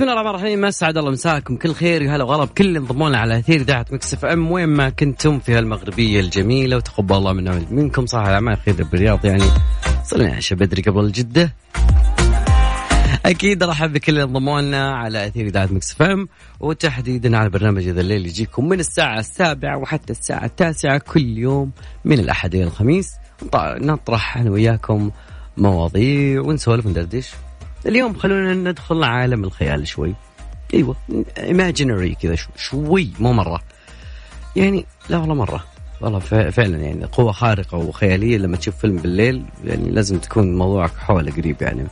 بسم الله الرحمن الرحيم اسعد الله مساكم كل خير وهلا وغلا بكل اللي انضموا لنا على أثير إذاعة Mix FM. وين ما كنتم في هالمغربية الجميلة وتقبل الله منا ومنكم صالح الاعمال خير بالرياض يعني. صرنا عشاء بدري قبل جدة. أكيد ارحب بكل اللي انضموا لنا على أثير إذاعة Mix FM. وتحديدا على برنامج ذا الليل يجيكم من الساعة السابعة وحتى الساعة التاسعة كل يوم من الأحد إلى الخميس. نطرح أنا وياكم مواضيع ونسولف وندردش. اليوم خلونا ندخل عالم الخيال شوي. أيوه imaginary كذا شوي مو مرة. يعني لا والله مرة. والله فعلا يعني قوة خارقة وخيالية لما تشوف فيلم بالليل يعني لازم تكون موضوعك حول قريب يعني.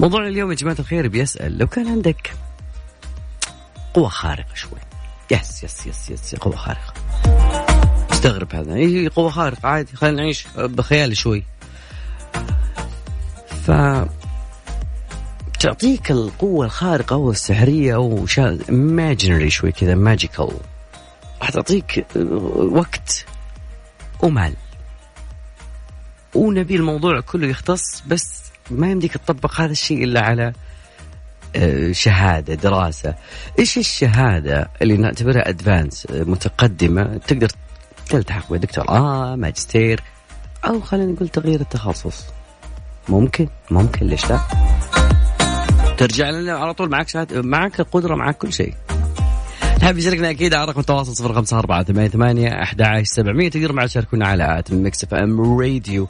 موضوع اليوم يا جماعة الخير بيسأل لو كان عندك قوة خارقة شوي. yes yes yes yes قوة خارقة. استغرب هذا. اي قوة خارقة عادي خلينا نعيش بخيال شوي. ف تعطيك القوة الخارقة أو السحرية أو imaginary شوي كذا magical راح تعطيك وقت ومال. ونبي الموضوع كله يختص بس ما يمديك تطبق هذا الشيء إلا على آه، شهادة دراسة. إيش الشهادة اللي نعتبرها advanced متقدمة؟ تقدر تلتحق بدكتوراه آه ماجستير أو خلينا نقول تغيير التخصص. ممكن ممكن ليش لا؟ ترجع لنا على طول معك شهادة معك قدرة معك كل شيء. حاب يشاركنا أكيد على رقم التواصل صفر خمسة أربعة ثمانية ثمانية أحد عشر سبعمية. تقدروا معنا تشاركونا على at Mix FM Radio.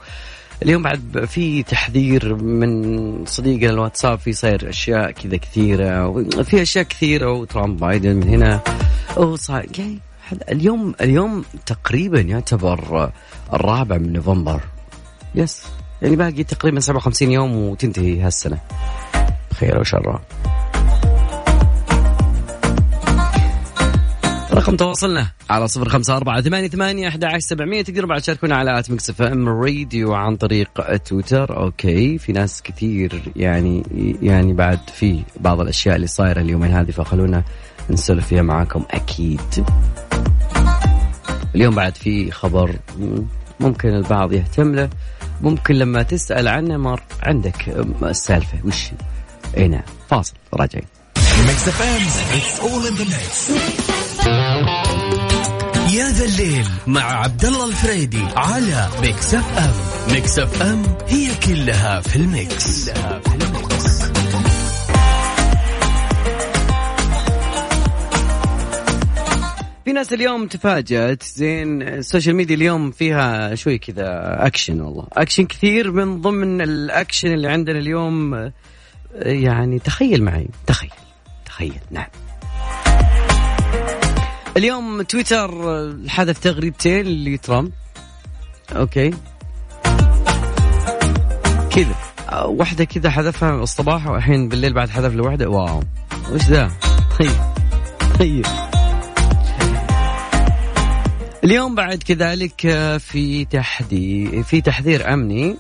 اليوم بعد في تحذير من صديقنا الواتساب في صاير أشياء كذا كثيرة في أشياء كثيرة وترامب بايدن من هنا. وصار يعني اليوم اليوم تقريبا يعتبر الرابع من نوفمبر. yes. يعني باقي تقريبا 57 يوم وتنتهي هالسنة. خير وشر. رقم تواصلنا على صفر خمسة أربعة ثمانية ثمانية أحد عشر سبعمية. تقدروا بعد تشاركونا على at Mix FM Radio عن طريق تويتر. okay في ناس كثير يعني يعني بعد في بعض الأشياء اللي صايرة اليومين هذه فخلونا نسولف فيها معاكم أكيد. اليوم بعد في خبر ممكن البعض يهتم له. ممكن لما تسأل عنه مر عندك السالفة. وش اي نعم فاصل. راجعين. يا ذا الليل مع عبد الله الفريدي على Mix FM Mix FM هي كلها في ال mix, كلها في ال mix. في ناس اليوم تفاجأت زين ال social media اليوم فيها شوي كذا اكشن والله. اكشن كثير من ضمن الاكشن اللي عندنا اليوم يعني تخيل معي تخيل تخيل نعم. اليوم تويتر حذف تغريدتين لترامب okay. كذا. واحدة كذا حذفها الصباح والحين بالليل بعد حذف له واحدة wow. وش ذا؟ طيب. طيب. اليوم بعد كذلك في تحدي في تحذير أمني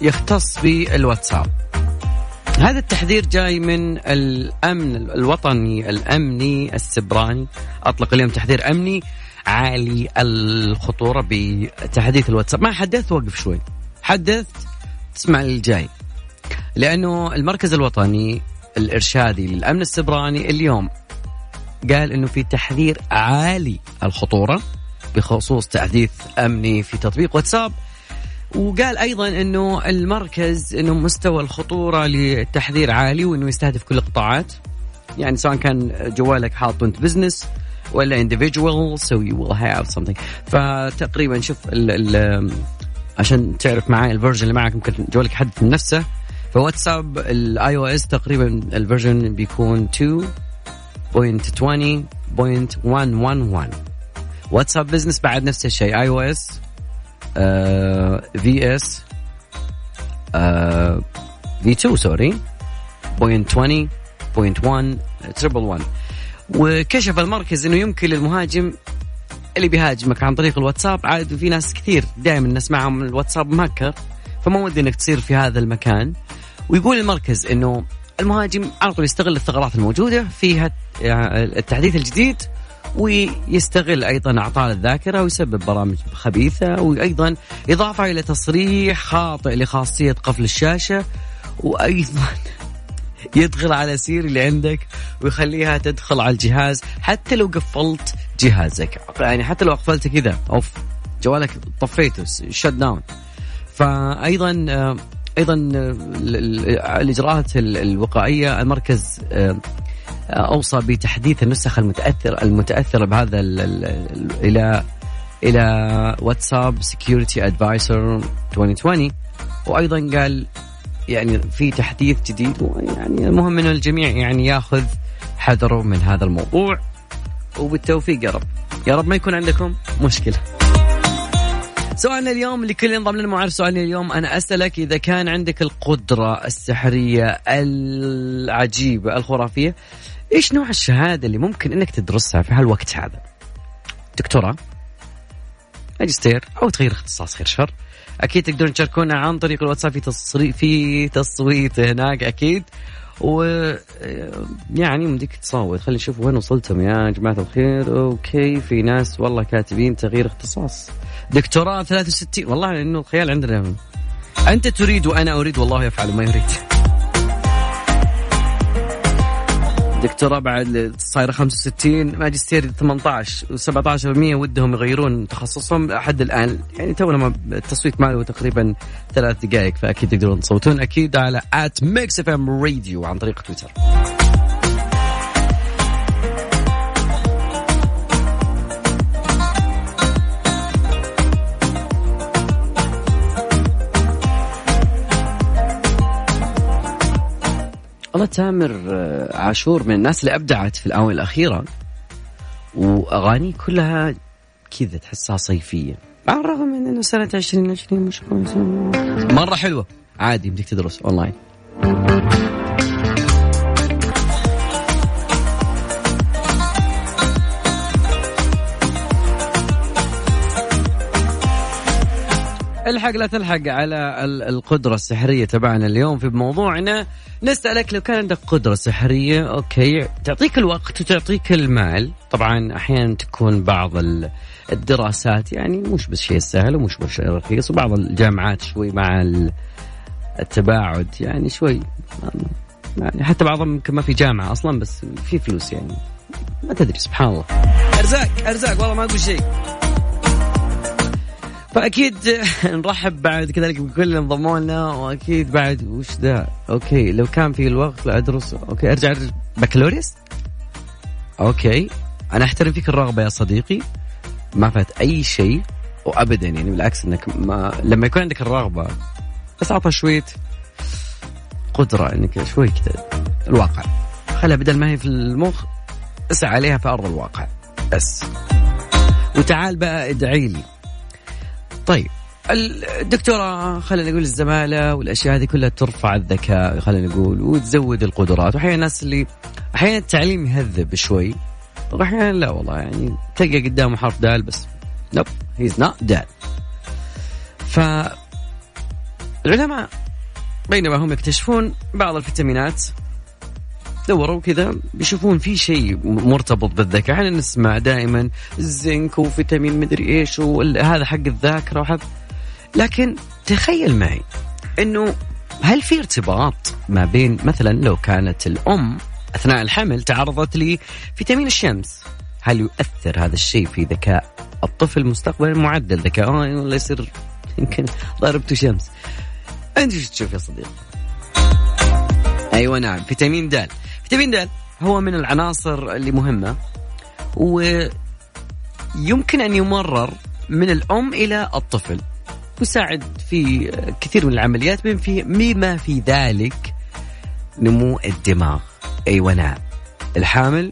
يختص بالواتساب. هذا التحذير جاي من الأمن الوطني الأمني السبراني. أطلق اليوم تحذير أمني عالي الخطورة بتحديث الواتساب. ما حدثت وقف شوي. حدثت تسمع الجاي. لأنه المركز الوطني الإرشادي للأمن السبراني اليوم قال إنه في تحذير عالي الخطورة بخصوص تحديث أمني في تطبيق واتساب. وقال أيضا إنه المركز إنه مستوى الخطورة للتحذير عالي وإنه يستهدف كل القطاعات. يعني سواء كان جوالك حاطه أنت business ولا individual so you will have something. فتقريبا شوف ال ال عشان تعرف معي ال version اللي معك ممكن جوالك يحدث من نفسه. فواتساب ال iOS تقريبا ال version بيكون 2.20.111 واتساب Business بعد نفس الشيء iOS في اس في 2 sorry. point 20 point 1 triple 1 وكشف المركز إنه يمكن للمهاجم اللي بيهاجمك عن طريق الواتساب. عاد في ناس كثير دائما الناس معهم الواتساب مهكر فما ودي إنك تصير في هذا المكان. ويقول المركز إنه المهاجم على طول يستغل الثغرات الموجودة فيها التحديث الجديد. ويستغل أيضا اعطال الذاكرة ويسبب برامج خبيثة وأيضا إضافة إلى تصريح خاطئ لخاصية قفل الشاشة وأيضا يدخل على سيري اللي عندك ويخليها تدخل على الجهاز حتى لو قفلت جهازك. يعني حتى لو قفلته كذا off جوالك طفيته shut down فايضا آه، أيضا آه، الإجراءات الوقائية المركز آه، أوصى بتحديث النسخ المتاثر المتأثرة بهذا إلى إلى واتساب سكيورتي ادفايسر 2020 وأيضا قال يعني في تحديث جديد يعني المهم إنه الجميع يعني ياخذ حذره من هذا الموضوع. وبالتوفيق يا رب. يا رب ما يكون عندكم مشكلة. سؤالنا اليوم لكل ينضم لنا معرف سؤالنا اليوم. أنا أسألك إذا كان عندك القدرة السحرية العجيبة الخرافية إيش نوع الشهادة اللي ممكن إنك تدرسها في هالوقت هذا؟ دكتوراه ماجستير أو تغيير اختصاص خير شر. أكيد تقدرون تشاركونا عن طريق الواتساب في تصريف في تصويت هناك أكيد. و يعني مديك تصوت. خلينا نشوف وين وصلتم. يا جماعة الخير. أوكي في ناس والله كاتبين تغيير اختصاص. دكتوراه 63 والله إنه الخيال عندنا. أنت تريد وأنا أريد. والله يفعل ما يريد. دكتوراه بعد صايرة 65 ماجستير 18 و17% ودهم يغيرون تخصصهم لحد الآن. يعني تونا التصويت ماله تقريبا ثلاث دقائق فأكيد تقدرون تصوتون. أكيد على at Mix FM Radio عن طريق تويتر. والله تامر آه، عاشور من الناس اللي أبدعت في الآونة الأخيرة واغانيه كلها كذا تحسها صيفية. مع الرغم من إنه سنة 2020 مش مرة حلوة. عادي بدك تدرس اونلاين الحق لا تلحق على القدرة السحرية تبعنا اليوم في موضوعنا. نسألك لو كان عندك قدرة سحرية أوكي تعطيك الوقت وتعطيك المال. طبعا أحيانا تكون بعض الدراسات يعني مش بس شيء سهل ومش بس شيء رخيص وبعض الجامعات شوي مع التباعد يعني شوي. يعني حتى بعضهم يمكن ما في جامعة أصلا بس في فلوس يعني. ما تدري سبحان الله. أرزاق أرزاق والله ما أقول شيء. فأكيد نرحب بعد كذلك بكل اللي انضموا لنا وأكيد بعد وش ذا؟ okay لو كان في الوقت لادرس okay أرجع بكالوريوس okay أنا أحترم فيك الرغبة يا صديقي. ما فات أي شيء وابدا يعني بالعكس إنك ما لما يكون عندك الرغبة بس أعطى شوية قدرة إنك شوي كذا الواقع. خلها بدل ما هي في المخ اسعى عليها في أرض الواقع. بس. وتعال بقى ادعي لي. طيب. الدكتوراه خلينا نقول الزمالة والأشياء هذه كلها ترفع الذكاء خلينا نقول وتزود القدرات. وأحيانا الناس اللي أحيانا التعليم يهذب شوي وأحيانا لا والله يعني تلقى قدامه حرف دال بس. نوب هيز نوت دال ف العلماء بينما هم يكتشفون بعض الفيتامينات دوروا كذا. بيشوفون في شيء مرتبط بالذكاء. إحنا نسمع دائما الزنك وفيتامين مدري إيش وهذا حق الذاكرة وحق لكن تخيل معي إنه هل في ارتباط ما بين مثلا لو كانت الأم أثناء الحمل تعرضت لفيتامين الشمس؟ هل يؤثر هذا الشيء في ذكاء الطفل مستقبلا معدل ذكاء ولا يصير يمكن ضربته شمس. أنت إيش تشوف يا صديقي؟ أيوه نعم فيتامين د د هو من العناصر اللي مهمة ويمكن أن يمرر من الأم إلى الطفل يساعد في كثير من العمليات بما في ذلك نمو الدماغ أيوه نعم الحامل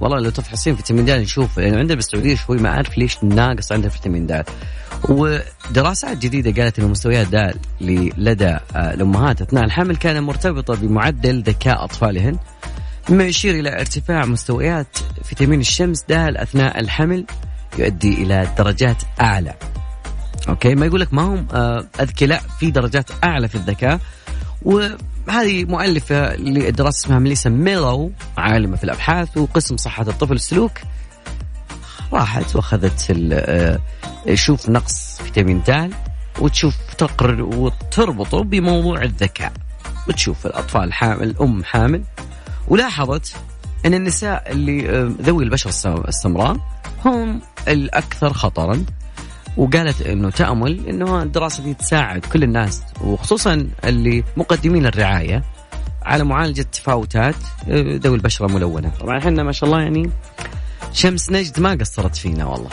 والله لو تفحصين فيتامين د نشوف لأنه عندنا بالسعودية شوي ما أعرف ليش ناقص عندنا فيتامين د ودراسات جديدة قالت ان مستويات د لدى آه، الأمهات أثناء الحمل كانت مرتبطة بمعدل ذكاء أطفالهن مما يشير إلى ارتفاع مستويات فيتامين الشمس د أثناء الحمل يؤدي إلى درجات أعلى. okay؟ ما يقول لك ما هم آه، اذكى لا في درجات أعلى في الذكاء وهذه مؤلفة لدراسة اسمها ميليسا ميلو عالمة في الأبحاث وقسم صحة الطفل والسلوك. راحت وأخذت آه، شوف نقص فيتامين د وتشوف تقرر وتربطه بموضوع الذكاء. بتشوف الأطفال حامل الأم حامل. ولاحظت أن النساء اللي آه، ذوي البشرة السمراء هم الأكثر خطرا. وقالت إنه تأمل إنه الدراسة دي تساعد كل الناس وخصوصا اللي مقدمين الرعايه على معالجة تفاوتات آه، ذوي البشرة الملونة، طبعا إحنا ما شاء الله يعني شمس نجد ما قصرت فينا والله.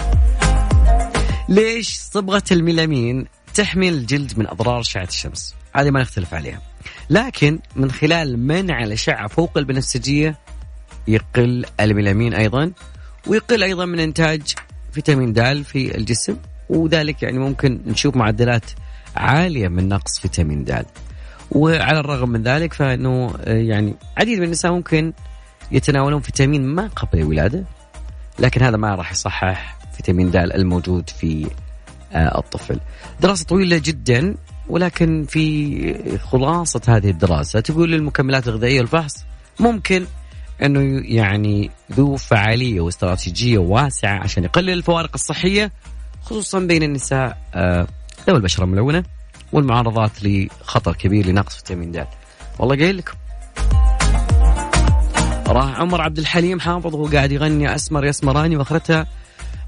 ليش صبغة الميلامين تحمي الجلد من أضرار أشعة الشمس؟ هذه ما نختلف عليها. لكن من خلال منع الأشعة فوق البنفسجية يقل الميلامين أيضا ويقل أيضا من إنتاج فيتامين د في الجسم وذلك يعني ممكن نشوف معدلات عالية من نقص فيتامين د وعلى الرغم من ذلك فإنه آه، يعني عديد من النساء ممكن يتناولون فيتامين ما قبل الولادة لكن هذا ما راح يصحح فيتامين د الموجود في آه، الطفل. دراسة طويلة جدا ولكن في خلاصة هذه الدراسة تقول المكملات الغذائية والفحص ممكن إنه يعني ذو فعالية واستراتيجية واسعة عشان يقلل الفوارق الصحية خصوصا بين النساء آه، ذوي البشرة الملونة والمعارضات لخطر كبير لنقص فيتامين د. والله قايل لكم. راح عمر عبد الحليم حافظ وهو قاعد يغني أسمر يسمراني وأخرتها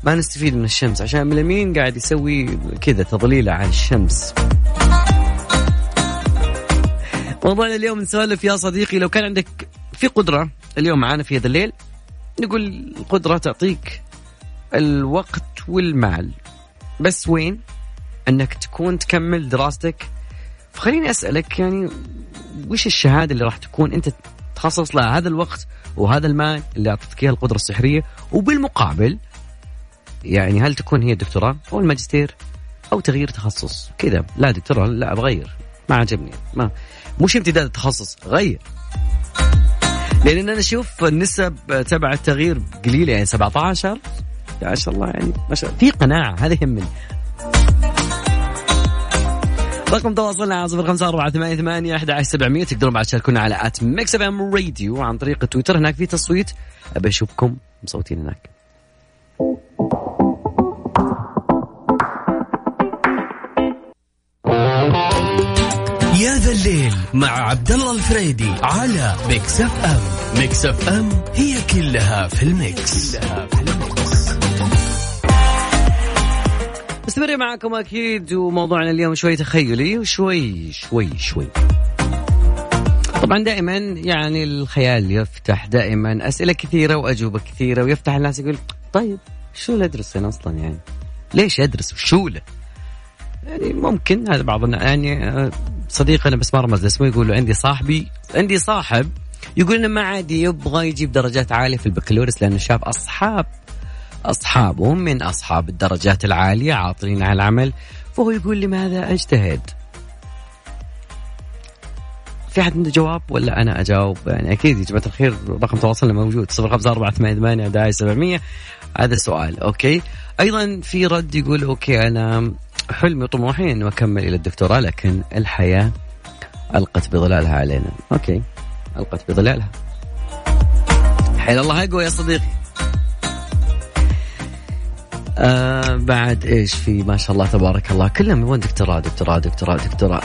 ما نستفيد من الشمس عشان من اليمين قاعد يسوي كذا تضليله على الشمس. موضوعنا اليوم نسولف يا صديقي لو كان عندك في قدرة اليوم معانا في هذا الليل نقول القدرة تعطيك الوقت والمال بس وين؟ أنك تكون تكمل دراستك. فخليني أسألك يعني وش الشهادة اللي راح تكون أنت تخصص لها هذا الوقت وهذا المال اللي اعطتك اياها القدرة السحرية؟ وبالمقابل يعني هل تكون هي الدكتوراه أو الماجستير أو تغيير تخصص؟ كذا. لا دكتوراه لا بغير ما عجبني. ما مش امتداد التخصص غير. لأن أنا أشوف النسب تبع التغيير قليلة يعني 17 ما شاء الله يعني ما شاء الله في قناعة هذا يهمني رقم تواصلنا على صفر خمسة أربعة ثمانية ثمانية أحد سبعمية تقدرون بعد تشاركونا على at Mix FM Radio عن طريق تويتر. هناك في تصويت أبي أشوفكم مصوتين هناك. يا ذا الليل مع عبد الله الفريدي على Mix FM Mix FM هي كلها في ال mix, كلها في ال mix. مستمرين معكم أكيد وموضوعنا اليوم شوي تخيلي وشوي شوي شوي طبعا دائما يعني الخيال يفتح دائما أسئلة كثيرة وأجوبة كثيرة ويفتح الناس يقول طيب شو اللي أدرس أنا أصلا يعني؟ ليش أدرس وشو له؟ يعني ممكن هذا بعض يعني آه، صديقنا بس ما رمز اسمه يقول عندي صاحبي عندي صاحب يقول إنه ما عاد يبغى يجيب درجات عالية في البكالوريوس لأنه شاف أصحاب أصحابه من أصحاب الدرجات العالية عاطلين على العمل فهو يقول لماذا أجتهد؟ في أحد عنده جواب ولا أنا أجاوب؟ يعني أكيد يا جماعة الخير رقم تواصلنا موجود صفر خمسة أربعة ثمانية ثمانية سبعمية هذا سؤال. okay. أيضا في رد يقول okay أنا حلمي وطموحي أنه أكمل إلى الدكتوراه لكن الحياة ألقت بظلالها علينا. okay. ألقت بظلالها. حيل الله أقوى يا صديقي. آه بعد إيش في ما شاء الله تبارك الله كلهم يبغون دكتوراه دكتوراه دكتوراه دكتوراه.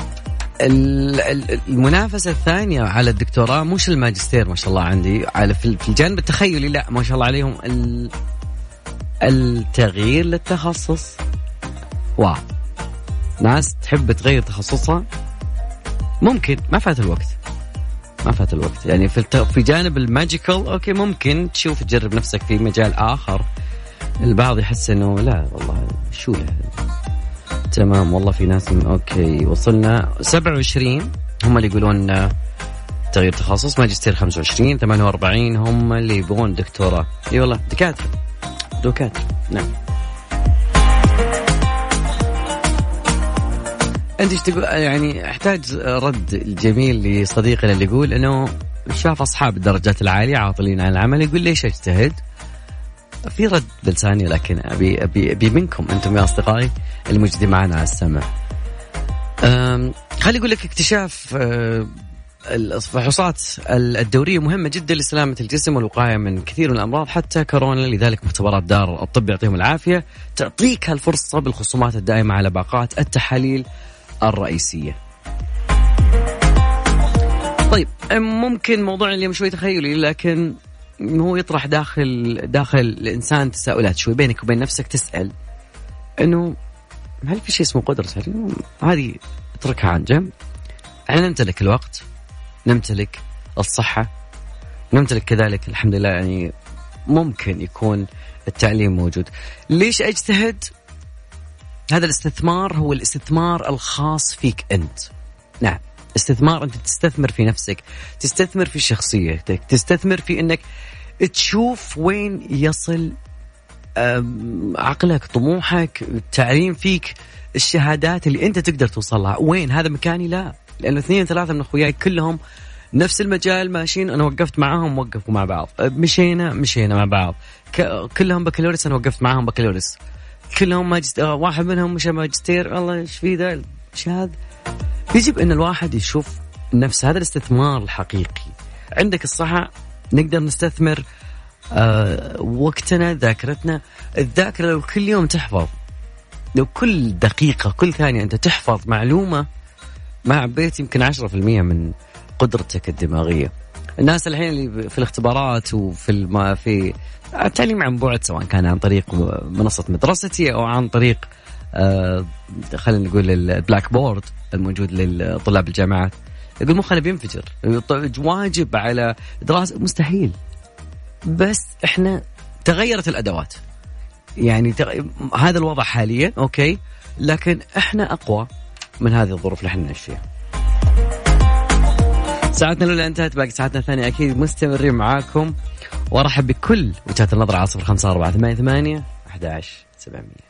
المنافسة الثانية على الدكتوراه مش الماجستير ما شاء الله عندي على في الجانب التخيلي لا ما شاء الله عليهم. التغيير للتخصص wow. ناس تحب تغير تخصصها؟ ممكن ما فات الوقت. ما فات الوقت. يعني في في جانب ال magical okay ممكن تشوف تجرب نفسك في مجال آخر. البعض يحس إنه لا والله شو يعني؟ تمام والله في ناس okay وصلنا 27 هم اللي يقولون تغيير تخصص ماجستير 25 48 هم اللي يبغون دكتوراه. إي والله دكاترة دكاترة. نعم. أنت إيش تقول؟ يعني أحتاج رد الجميل لصديقنا اللي يقول إنه شاف أصحاب الدرجات العالية عاطلين عن العمل يقول ليش أجتهد؟ في رد بلساني لكن أبي أبي أبي منكم أنتم يا أصدقائي الموجودين معنا على السمع. خلي أقول لك اكتشاف أه، الفحوصات الدورية مهمة جدا لسلامة الجسم والوقاية من كثير من الأمراض حتى كورونا لذلك مختبرات دار الطب يعطيهم العافية تعطيك هالفرصة بالخصومات الدائمة على باقات التحاليل الرئيسية طيب ممكن موضوع اليوم شوي تخيلي لكن هو يطرح داخل داخل الإنسان تساؤلات شوي بينك وبين نفسك تسأل إنه هل في شيء اسمه قدرة؟ هذه اتركها عن جنب. إحنا نمتلك الوقت نمتلك الصحة نمتلك كذلك الحمد لله يعني ممكن يكون التعليم موجود. ليش أجتهد؟ هذا الاستثمار هو الاستثمار الخاص فيك أنت. نعم. استثمار انت تستثمر في نفسك تستثمر في شخصيتك تستثمر في انك تشوف وين يصل عقلك طموحك التعليم فيك الشهادات اللي انت تقدر توصلها. وين؟ هذا مكاني؟ لا. لأنه اثنين ثلاثة من أخوياي كلهم نفس المجال ماشيين أنا وقفت معاهم وقفوا مع بعض. مشينا مشينا مع بعض. كلهم بكالوريوس أنا وقفت معاهم بكالوريوس. كلهم ماجستير واحد منهم مشى ماجستير. الله إيش في ذا؟ هذا يجب أن الواحد يشوف نفس هذا الاستثمار الحقيقي. عندك الصحة نقدر نستثمر آه وقتنا ذاكرتنا. الذاكرة لو كل يوم تحفظ لو كل دقيقة كل ثانية أنت تحفظ معلومة ما عبيت يمكن 10% من قدرتك الدماغية. الناس الحين اللي في الاختبارات وفي الم... في التعليم عن بعد سواء كان عن طريق منصة مدرستي أو عن طريق خلينا نقول ال Blackboard الموجود لطلاب الجامعات. يقول مخنا بينفجر. واجب على دراسة مستحيل. بس إحنا تغيرت الأدوات. يعني تغ... هذا الوضع حاليا أوكي لكن إحنا أقوى من هذه الظروف اللي إحنا نعيش فيها. ساعتنا الأولى انتهت باقي ساعتنا الثانية أكيد مستمرين معاكم. وأرحب بكل وجهات النظر على صفر خمسة أربعة ثمانية ثمانية أحد عشر سبعمية.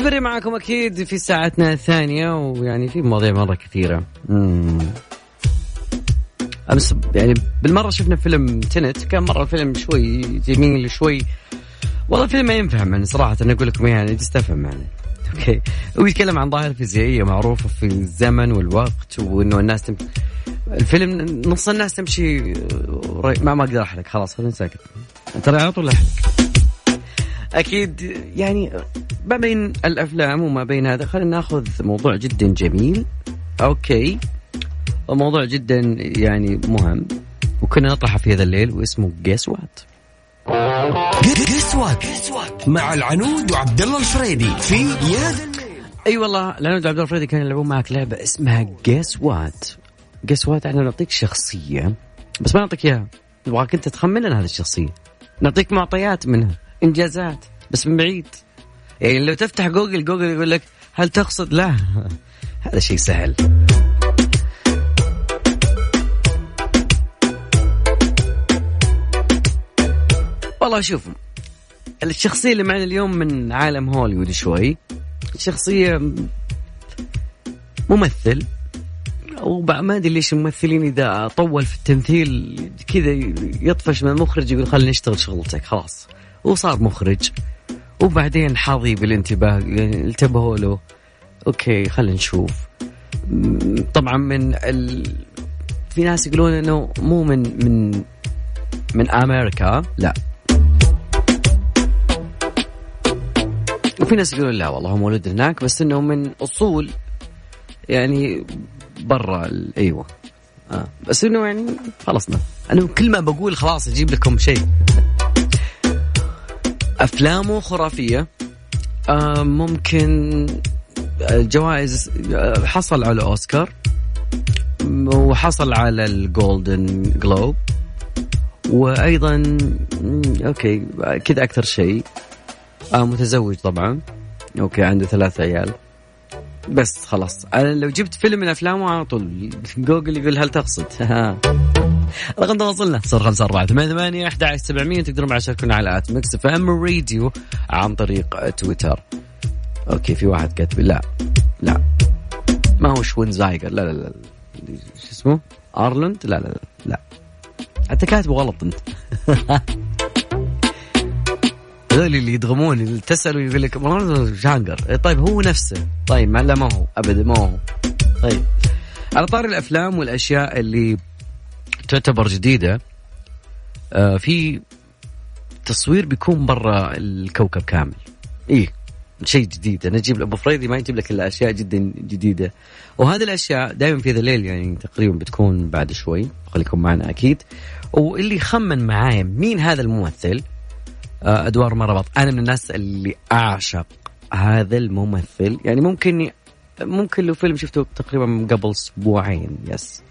مستمرين معكم أكيد في ساعتنا الثانية ويعني في مواضيع مرة كثيرة. مم. أمس يعني بالمرة شفنا فيلم تنت كان مرة الفيلم شوي جميل شوي. والله الفيلم ما ينفهم يعني صراحة أنا أقول لكم يعني تستفهم يعني. أوكي. هو يتكلم عن ظاهرة فيزيائية معروفة في الزمن والوقت وإنه الناس تم... الفيلم نص الناس تمشي ما ما أقدر أحرق خلاص خلينا ساكت. ترى على طول أحرق. أكيد يعني ما بين الأفلام وما بين هذا خلينا ناخذ موضوع جدا جميل. okay. وموضوع جدا يعني مهم. وكنا نطرحه في هذا الليل واسمه Guess What Guess What مع العنود وعبد الله الفريدي في يا أي والله العنود وعبد الله الفريدي كانوا يلعبون معك لعبة اسمها Guess What Guess What إحنا نعطيك شخصية بس ما نعطيك إياها. نبغاك أنت تخمن لنا هذه الشخصية. نعطيك معطيات منها إنجازات بس من بعيد. يعني لو تفتح جوجل جوجل يقول لك هل تقصد؟ لا. هذا شيء سهل. والله شوف الشخصية اللي معنا اليوم من عالم هوليوود شوي شخصية ممثل. وما أدري ليش الممثلين إذا طول في التمثيل كذا يطفش من المخرج يقول خلينا نشتغل شغلتك خلاص. وصار مخرج. وبعدين حظي بالانتباه يعني انتبهوا له. أوكي خلينا نشوف. طبعا من ال... في ناس يقولون إنه مو من من من أمريكا. لا. وفي ناس يقولون لا والله هو مولود هناك بس إنه من أصول يعني برا أيوه. آه. بس إنه يعني خلصنا. أنا كل ما بقول خلاص أجيب لكم شيء. أفلامه خرافية. آه ممكن جوائز آه، حصل على أوسكار. وحصل على الجولدن جلوب. وأيضا okay كذا أكثر شيء. آه متزوج طبعا. okay عنده ثلاث عيال. بس خلاص. أنا لو جبت فيلم من أفلامه على طول جوجل يقول هل تقصد؟ رقم تواصلنا صفر خمسة أربعة ثمانية ثمانية أحد عشر سبعمية تقدرون مع شاركونا على at Mix FM Radio عن طريق تويتر. okay في واحد كاتب لا لا. ما هو شوارزنيجر لا لا لا. شو اسمه؟ أرلند لا لا لا, لا. حتى كاتبه غلط أنت. هذول اللي يدغمون اللي تسألوا يقول لك شانقر طيب هو نفسه. طيب ما لا ما هو. ابدا ما هو. طيب. على طار الأفلام والأشياء اللي تعتبر جديدة. آه في تصوير بيكون برا الكوكب كامل. إيه شيء جديد. أنا أجيب أبو فريدي ما يجيب لك إلا أشياء جدا جديدة. وهذه الأشياء دائما في ذا الليل يعني تقريبا بتكون بعد شوي. خليكم معنا أكيد. واللي خمن معايا مين هذا الممثل؟ آه، أدوار مره بط أنا من الناس اللي أعشق هذا الممثل. يعني ممكن ممكن لو فيلم شفته تقريبا قبل أسبوعين. يس.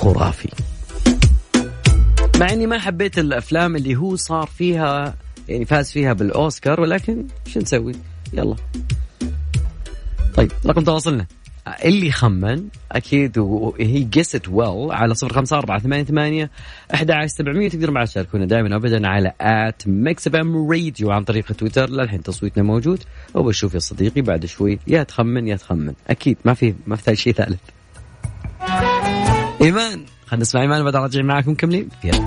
خرافي. مع إني ما حبيت الأفلام اللي هو صار فيها يعني فاز فيها بالأوسكار ولكن شو نسوي؟ يلا. طيب رقم تواصلنا. اللي خمن أكيد و he guessed well على صفر خمسة أربعة ثمانية ثمانية أحد عشر سبعمية تقدروا معنا تشاركونا دائما أبدا على at Mix FM Radio عن طريق تويتر. للحين تصويتنا موجود. وبشوف يا صديقي بعد شوي يا تخمن يا تخمن. أكيد ما في ما في شيء ثالث. إيمان خلينا نسمع إيمان بعد راجع معاكم مكملين يلا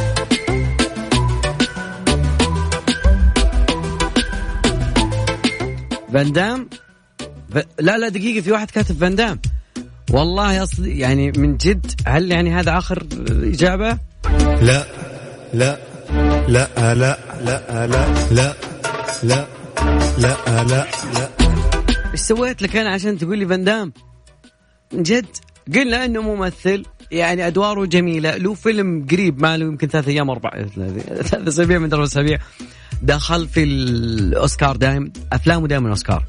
فان دام ف... لا لا دقيقة في واحد كاتب فان دام والله أصلي يعني من جد هل يعني هذا آخر إجابة؟ لا لا لا لا لا لا لا لا لا لا لا إيش سويت لك أنا عشان تقول لي فان دام؟ من جد قلنا انه ممثل يعني أدواره جميلة. له فيلم قريب ما له يمكن ثلاث أيام أربع ثلاث أسابيع من ثلاث أسابيع. دخل في الأوسكار دائم أفلامه دائما اوسكار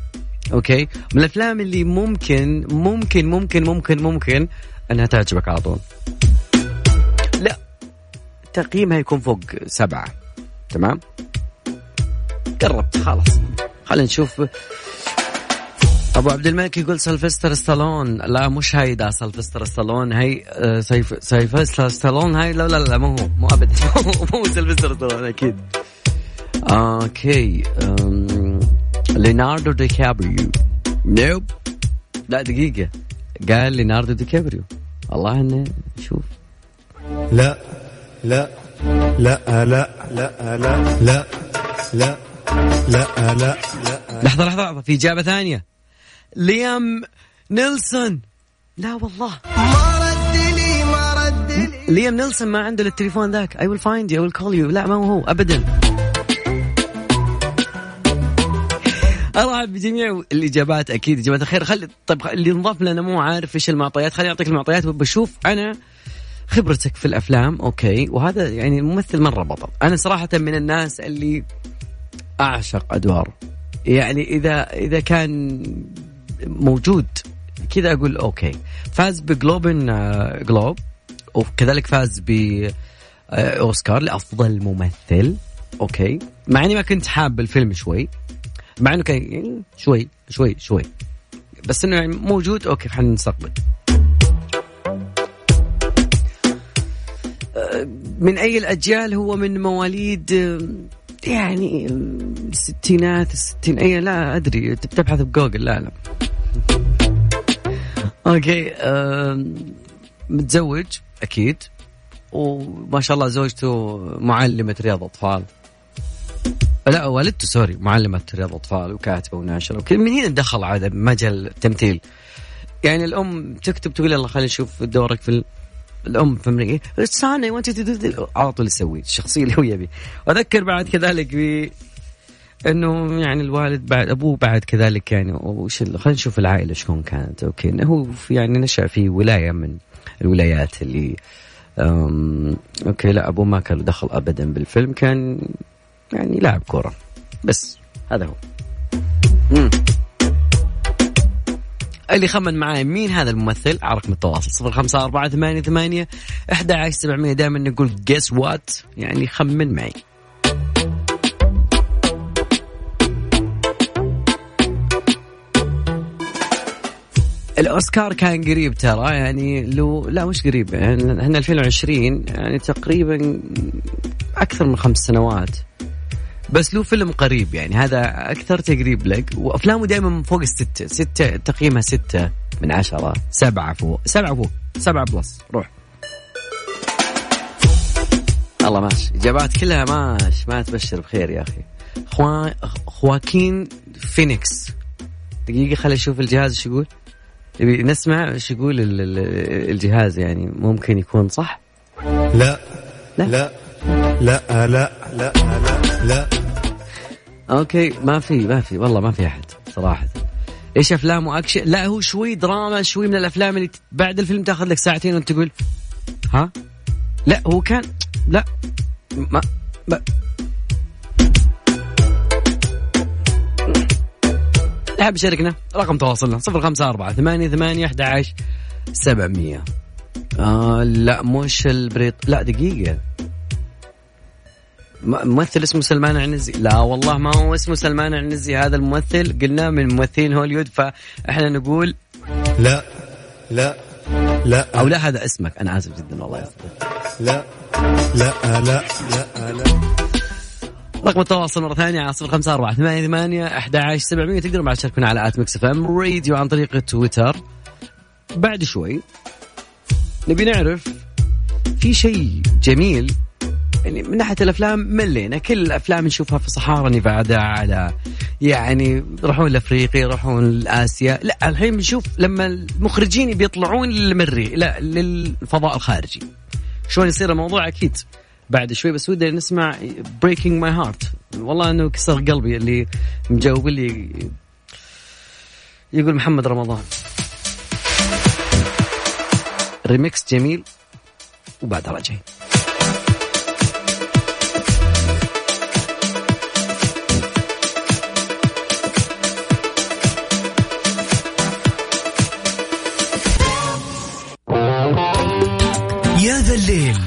okay؟ من الأفلام اللي ممكن ممكن ممكن ممكن ممكن أنها تعجبك على طول. لا. تقييمها يكون فوق سبعة. تمام؟ قربت خلاص. خلينا نشوف ابو عبد الملك يقول سلفستر ستالون لا مش هاي ده سلفستر ستالون هاي آه، safe سلفستر ستالون هاي لا لا لا مو هو مو ابدا مو سلفستر ستالون أكيد okay ليناردو دي كابريو nope لا دقيقة قال ليناردو دي كابريو الله انه شوف لا لا لا لا لا لا لا لا لا لا لحظة لحظة في إجابة ثانية ليام نيلسون. لا والله. ما رد لي ما رد لي. ليام نيلسون ما عنده التليفون ذاك. I will find you will kill you لا ما هو ابدا. أرحب بجميع الإجابات أكيد جماعة الخير. خلي طيب اللي انضاف لنا مو عارف إيش المعطيات. خليني اعطيك المعطيات وبشوف أنا خبرتك في الأفلام. okay. وهذا يعني ممثل مرة بطل. أنا صراحة من الناس اللي أعشق ادواره يعني إذا إذا كان موجود. كذا أقول okay. فاز ب Golden آه، Globe وكذلك فاز ب آه، أوسكار لأفضل ممثل. okay. مع إني ما كنت حاب الفيلم شوي. مع إنه كان شوي شوي شوي. بس إنه يعني موجود okay خلينا نستقبل. آه، من أي الأجيال هو من مواليد يعني الستينات الستين؟ أي لا أدري. تبحث بجوجل لا لا. okay متزوج أكيد وما شاء الله زوجته معلمة رياض أطفال. لا والدته sorry معلمة رياض أطفال وكاتبة وناشرة وكذا. من هنا دخل على مجال التمثيل. يعني الأم تكتب تقول يلا خلينا نشوف دورك في ال... الأم في وانت على طول يسوي الشخصية اللي هو يبي. واذكر بعد كذلك ب إنه يعني الوالد بعد أبوه بعد كذلك يعني وش خلينا نشوف العائلة شلون كانت. okay. هو يعني نشأ في ولاية من الولايات اللي okay. لا أبوه ما كان له دخل ابدا بالفيلم. كان يعني لاعب كورة. بس هذا هو. مم. اللي خمن معاي مين؟ هذا الممثل. على رقم التواصل. صفر خمسة أربعة ثمانية ثمانية إحدى عشر سبعمية. دائما نقول Guess What يعني خمن معي. الأوسكار كان قريب ترى يعني لو لا مش قريب يعني إحنا 2020 يعني تقريبا أكثر من خمس سنوات. بس له فيلم قريب يعني هذا أكثر تقريب لك. وأفلامه دائما فوق الستة ستة تقييمها ستة من عشرة سبعة فوق سبعة فوق سبعة بلس. روح. الله ماشي. اجابات كلها ماشي ما تبشر بخير يا أخي. خوا... خواكين فينيكس. دقيقة خلي أشوف الجهاز إيش يقول. نسمع إيش يقول ال- ال- الجهاز يعني ممكن يكون صح؟ لا. لا. لا. لا لا لا لا لا. okay ما في ما في والله ما في أحد صراحة. إيش أفلام وأكشن؟ لا هو شوي دراما شوي من الأفلام اللي بعد الفيلم تأخذ لك ساعتين وأنت تقول ها؟ لا هو كان لا ما, تحب شاركنا رقم تواصلنا. صفر خمسة أربعة ثمانية ثمانية أحد عشر سبعمية. آه لا مش البريط. لا دقيقة. ممثل اسمه سلمان عنزي لا والله ما هو اسمه سلمان عنزي هذا الممثل. قلنا من ممثلين هوليوود فإحنا نقول لا لا لا. أو لا هذا اسمك. أنا آسف جدا والله. لا لا لا لا لا. رقم التواصل مرة ثانية على صفر خمسة أربعة ثمانية ثمانية أحد عشر سبعمية. تقدروا بعد تشاركونا على at Mix FM Radio عن طريق تويتر. بعد شوي نبي نعرف في شيء جميل يعني من ناحية الأفلام ملينا. كل الأفلام نشوفها في صحارى نيفادا على يعني يروحون لأفريقيا يروحون لآسيا. لا الحين بنشوف لما المخرجين بيطلعون للمريخ لا للفضاء الخارجي. شلون يصير الموضوع؟ أكيد. بعد شوي بس ودي نسمع Breaking My Heart والله إنه كسر قلبي اللي مجاوب لي يقول محمد رمضان. ريميكس جميل وبعدها راجعين.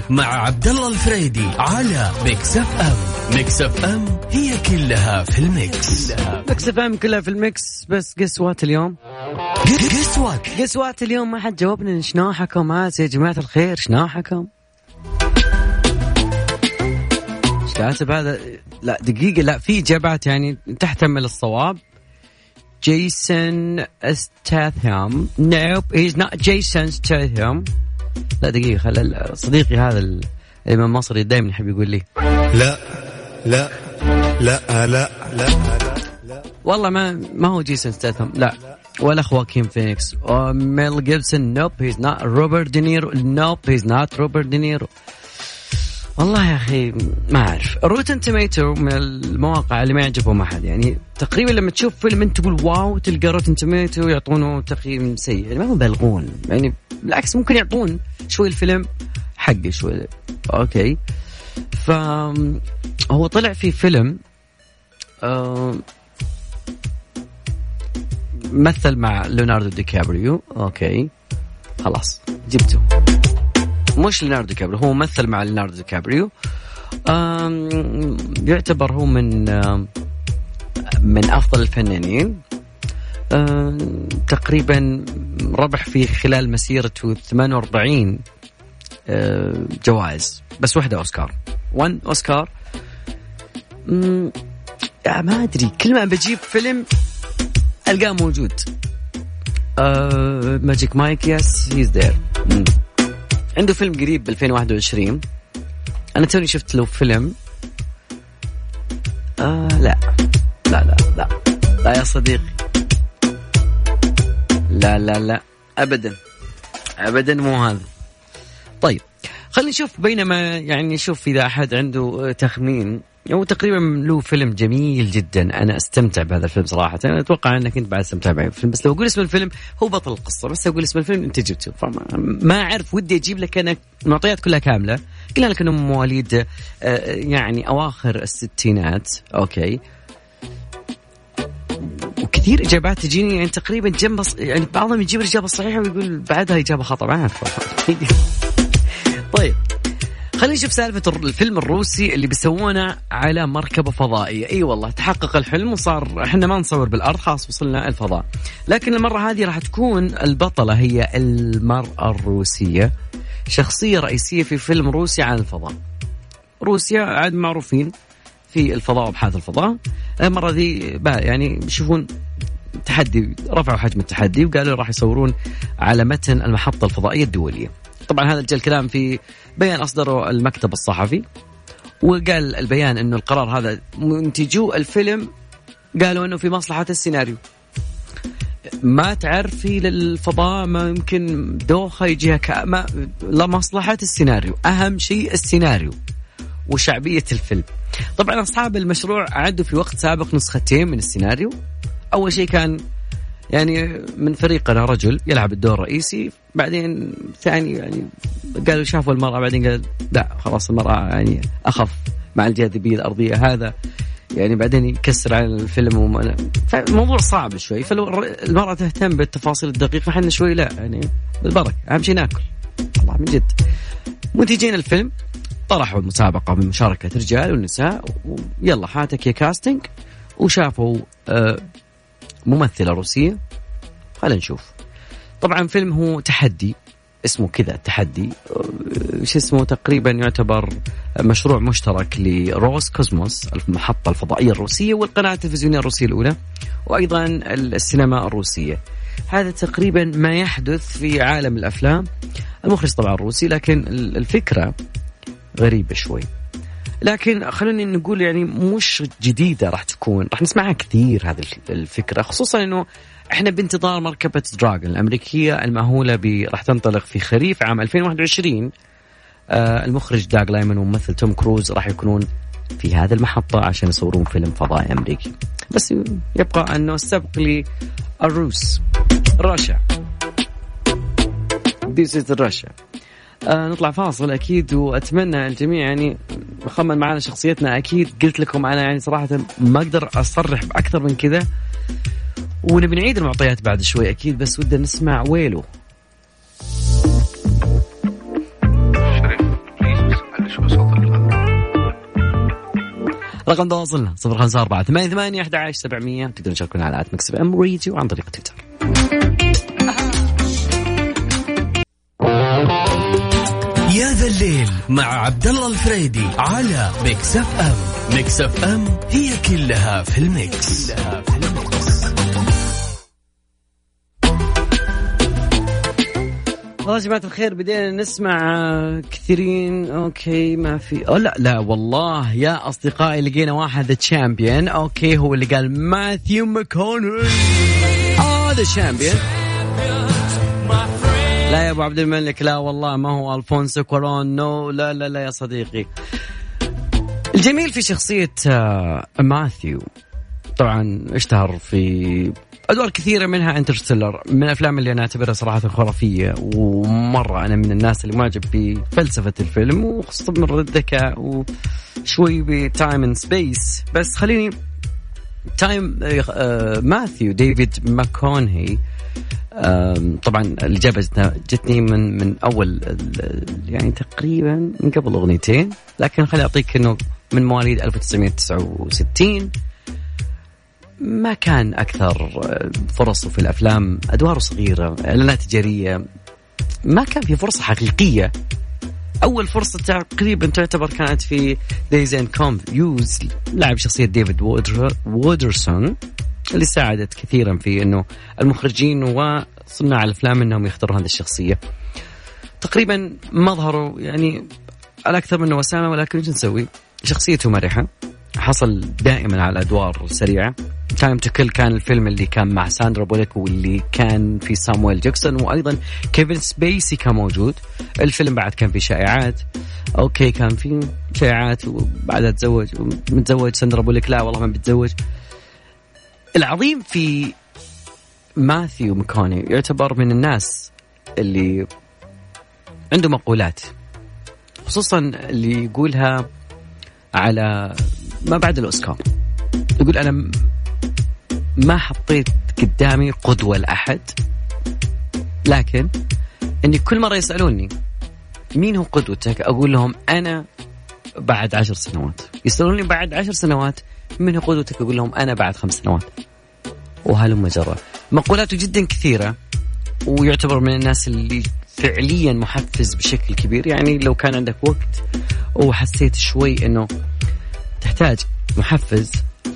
مع عبد الله الفريدي على Mix FM Mix FM هي كلها في ال Mix. Mix FM كلها في ال Mix. بس guess what اليوم؟ guess what guess what اليوم؟ ما حد جاوبنا شناحكم؟ هات يا جماعة الخير شناحكم؟ كاتب هذا لا دقيقة. لا في إجابات يعني تحتمل الصواب. جيسون ستاثام nope he's not جيسون ستاثام لا دقيقة خل صديقي هذا ال- الإمام المصري دائما يحب يقول لي. لا لا لا لا لا لا والله ما ما هو جيسون ستاثام لا. ولا خواكين فينيكس. ميل جيبسون nope he's not روبرت دينيرو nope he's not روبرت دينيرو. والله يا أخي ما أعرف. Rotten Tomato من المواقع اللي ما يعجبهم أحد. يعني تقريبا لما تشوف فيلم أنت تقول wow تلقى Rotten Tomato يعطونه تقييم سيء. يعني ما هم يبالغون يعني بالعكس ممكن يعطون شوي الفيلم حقه شوي. okay. ف هو طلع في فيلم مثل مع ليوناردو دي كابريو okay. خلاص. جبته. مش ليوناردو دي كابريو هو مثل مع ليوناردو دي كابريو يعتبر هو من من أفضل الفنانين. تقريبا ربح في خلال مسيرته 48 آه، جوائز بس واحدة أوسكار. 1 أوسكار. مم، يا ما أدري كل ما بجيب فيلم ألقاه موجود. Magic Mike yes he's there عنده فيلم قريب ب 2021 أنا توني شفت له فيلم. آه لا. لا لا لا. لا يا صديقي. لا لا لا. ابدا. ابدا مو هذا. طيب خلينا نشوف بينما يعني نشوف إذا أحد عنده آه، تخمين. هو تقريبا له فيلم جميل جدا. أنا أستمتع بهذا الفيلم صراحة. أنا أتوقع أنك انت بعد أستمتع بالفيلم بس لو أقول اسم الفيلم هو بطل القصة. بس أقول اسم الفيلم أنت جبته فما ما أعرف ودي أجيب لك أنا المعطيات كلها كاملة. قلنا لك انهم مواليد آه، يعني أواخر الستينات. أوكي. وكثير إجابات تجيني يعني تقريبا جنب يعني بعضهم يجيب الإجابة الصحيحة ويقول بعدها إجابة خطأ. ما أعرف. طيب. خلينا نشوف سالفة الفيلم الروسي اللي بيسوونه على مركبة فضائية. إي والله تحقق الحلم وصار إحنا ما نصور بالأرض خلاص وصلنا الفضاء. لكن المرة هذه راح تكون البطلة هي المرأة الروسية شخصية رئيسية في فيلم روسي عن الفضاء. روسيا عاد معروفين في الفضاء وأبحاث الفضاء. المرة ذي يعني بيشوفون تحدي رفعوا حجم التحدي وقالوا راح يصورون على متن المحطة الفضائية الدولية. طبعا هذا الكلام في بيان أصدره المكتب الصحفي وقال البيان إنه القرار هذا منتجو الفيلم قالوا إنه في مصلحة السيناريو ما تعرفي للفضاء ما يمكن دوخة يجيها. ما لمصلحه السيناريو أهم شيء السيناريو وشعبية الفيلم طبعا أصحاب المشروع عدوا في وقت سابق نسختين من السيناريو أول شيء كان يعني من فريقنا رجل يلعب الدور الرئيسي بعدين ثاني يعني قالوا شافوا المرأة بعدين قال لا خلاص المرأة يعني أخف مع الجاذبية الأرضية هذا. يعني بعدين يكسر على الفيلم وم... فالموضوع صعب شوي. فالمرأة تهتم بالتفاصيل الدقيقة إحنا شوي لا يعني بالبركة. أهم شيء ناكل. والله من جد. منتجين الفيلم طرحوا المسابقة بمشاركة رجال ونساء ويلا هاتك يا كاستنج وشافوا ممثلة روسية. خلينا نشوف. طبعا فيلم هو تحدي اسمه كذا تحدي. شو اسمه؟ تقريبا يعتبر مشروع مشترك لروس كوزموس المحطة الفضائية الروسية والقناة التلفزيونية الروسية الأولى وأيضا السينما الروسية. هذا تقريبا ما يحدث في عالم الأفلام. المخرج طبعا روسي لكن الفكرة غريبة شوي. لكن خلوني نقول يعني مش جديدة راح تكون. راح نسمعها كثير هذه الفكرة خصوصا إنه إحنا بانتظار مركبة دراجون الأمريكية المأهولة ب راح تنطلق في خريف عام 2021 آه المخرج داغ لايمن وممثل توم كروز راح يكونون في هذه المحطة عشان يصورون فيلم فضائي أمريكي. بس يبقى أنه السبق للروس رشا This is Russia. آه نطلع فاصل أكيد وأتمنى الجميع يعني خمن معنا شخصيتنا. أكيد قلت لكم أنا يعني صراحة ما أقدر أصرح بأكثر من كذا. ونبي نعيد المعطيات بعد شوي أكيد بس ودنا نسمع Willow. رقم تواصلنا صفر خمسة أربعة ثمانية ثمانية أحد عشر سبعمية. تقدرون تشاركونا على at Mix FM Radio عن طريق تويتر. الليل مع عبد الله الفريدي على Mix FM Mix FM هي كلها في ال Mix, كلها في ال Mix. والله يا جماعة الخير بدينا نسمع كثيرين. okay ما في. أو لا لا والله يا أصدقائي لقينا واحد champion okay هو اللي قال ماثيو ماكوني آه the champion لا يا أبو عبد الملك لا والله ما هو ألفونسو كورون no لا لا لا يا صديقي. الجميل في شخصية آه، ماثيو. طبعا اشتهر في أدوار كثيرة منها Interstellar من الأفلام اللي أنا أعتبرها صراحة خرافية ومرة أنا من الناس اللي معجب بفلسفة الفيلم وخصوصا من الذكاء وشوي ب time and space بس خليني time آه ماثيو ديفيد ماكونهي طبعا الإجابة جتني من من أول يعني تقريبا من قبل أغنيتين لكن خليني أعطيك إنه من مواليد 1969 ما كان أكثر فرصه في الأفلام ادواره صغيرة إعلانات تجارية ما كان في فرصة حقيقية أول فرصة تقريبا تعتبر كانت في Dazed and Confused لعب شخصية ديفيد وودرسون اللي ساعدت كثيرا في إنه المخرجين وصناع الأفلام إنهم يختاروا هذه الشخصية. تقريبا مظهره يعني على أكثر من وسامة ولكن إيش نسوي؟ شخصيته مرحة حصل دائما على أدوار سريعة Time to Kill كان الفيلم اللي كان مع ساندرا بوليك واللي كان في سامويل جاكسون وأيضا كيفن سبيسي كان موجود. الفيلم بعد كان فيه شائعات. okay كان في شائعات وبعدها تزوج. متزوج ساندرا بوليك؟ لا والله ما بتزوج العظيم في ماثيو مكوني يعتبر من الناس اللي عنده مقولات. خصوصا اللي يقولها على ما بعد الأوسكار. يقول أنا ما حطيت قدامي قدوة لأحد؟ لكن إني كل مرة يسألوني مين هو قدوتك أقول لهم أنا بعد عشر سنوات. يسألوني بعد عشر سنوات من هو قدوتك؟ أقول لهم أنا بعد خمس سنوات. وهلم جرى؟ مقولاته جدا كثيرة ويعتبر من الناس اللي فعليا محفز بشكل كبير. يعني لو كان عندك وقت وحسيت شوي إنه تحتاج محفز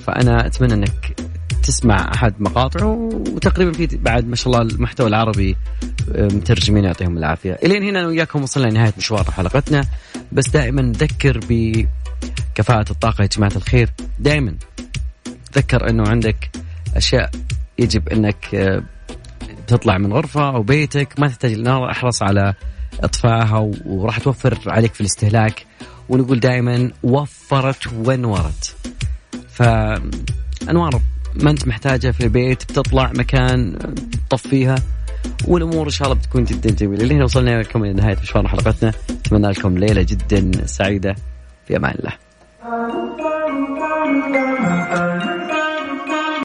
فأنا أتمنى أنك تسمع أحد مقاطعه وتقريبا في بعد ما شاء الله المحتوى العربي مترجمين يعطيهم العافية. إلين هنا أنا وياكم وصلنا لنهاية مشوار حلقتنا. بس دائما نذكر بكفاءة الطاقة يا جماعة الخير. دائما تذكر إنه عندك أشياء يجب إنك آه، تطلع من غرفة أو بيتك ما تحتاج النار أحرص على إطفائها وراح توفر عليك في الاستهلاك. ونقول دائما وفرت وانورت فأنوار ما أنت محتاجها في البيت بتطلع مكان تطفيها والأمور إن شاء الله بتكون جدا جميلة. اللي هنا وصلنا لكم إلى نهاية مشوار حلقتنا. أتمنى لكم ليلة جدا سعيدة. في أمان الله.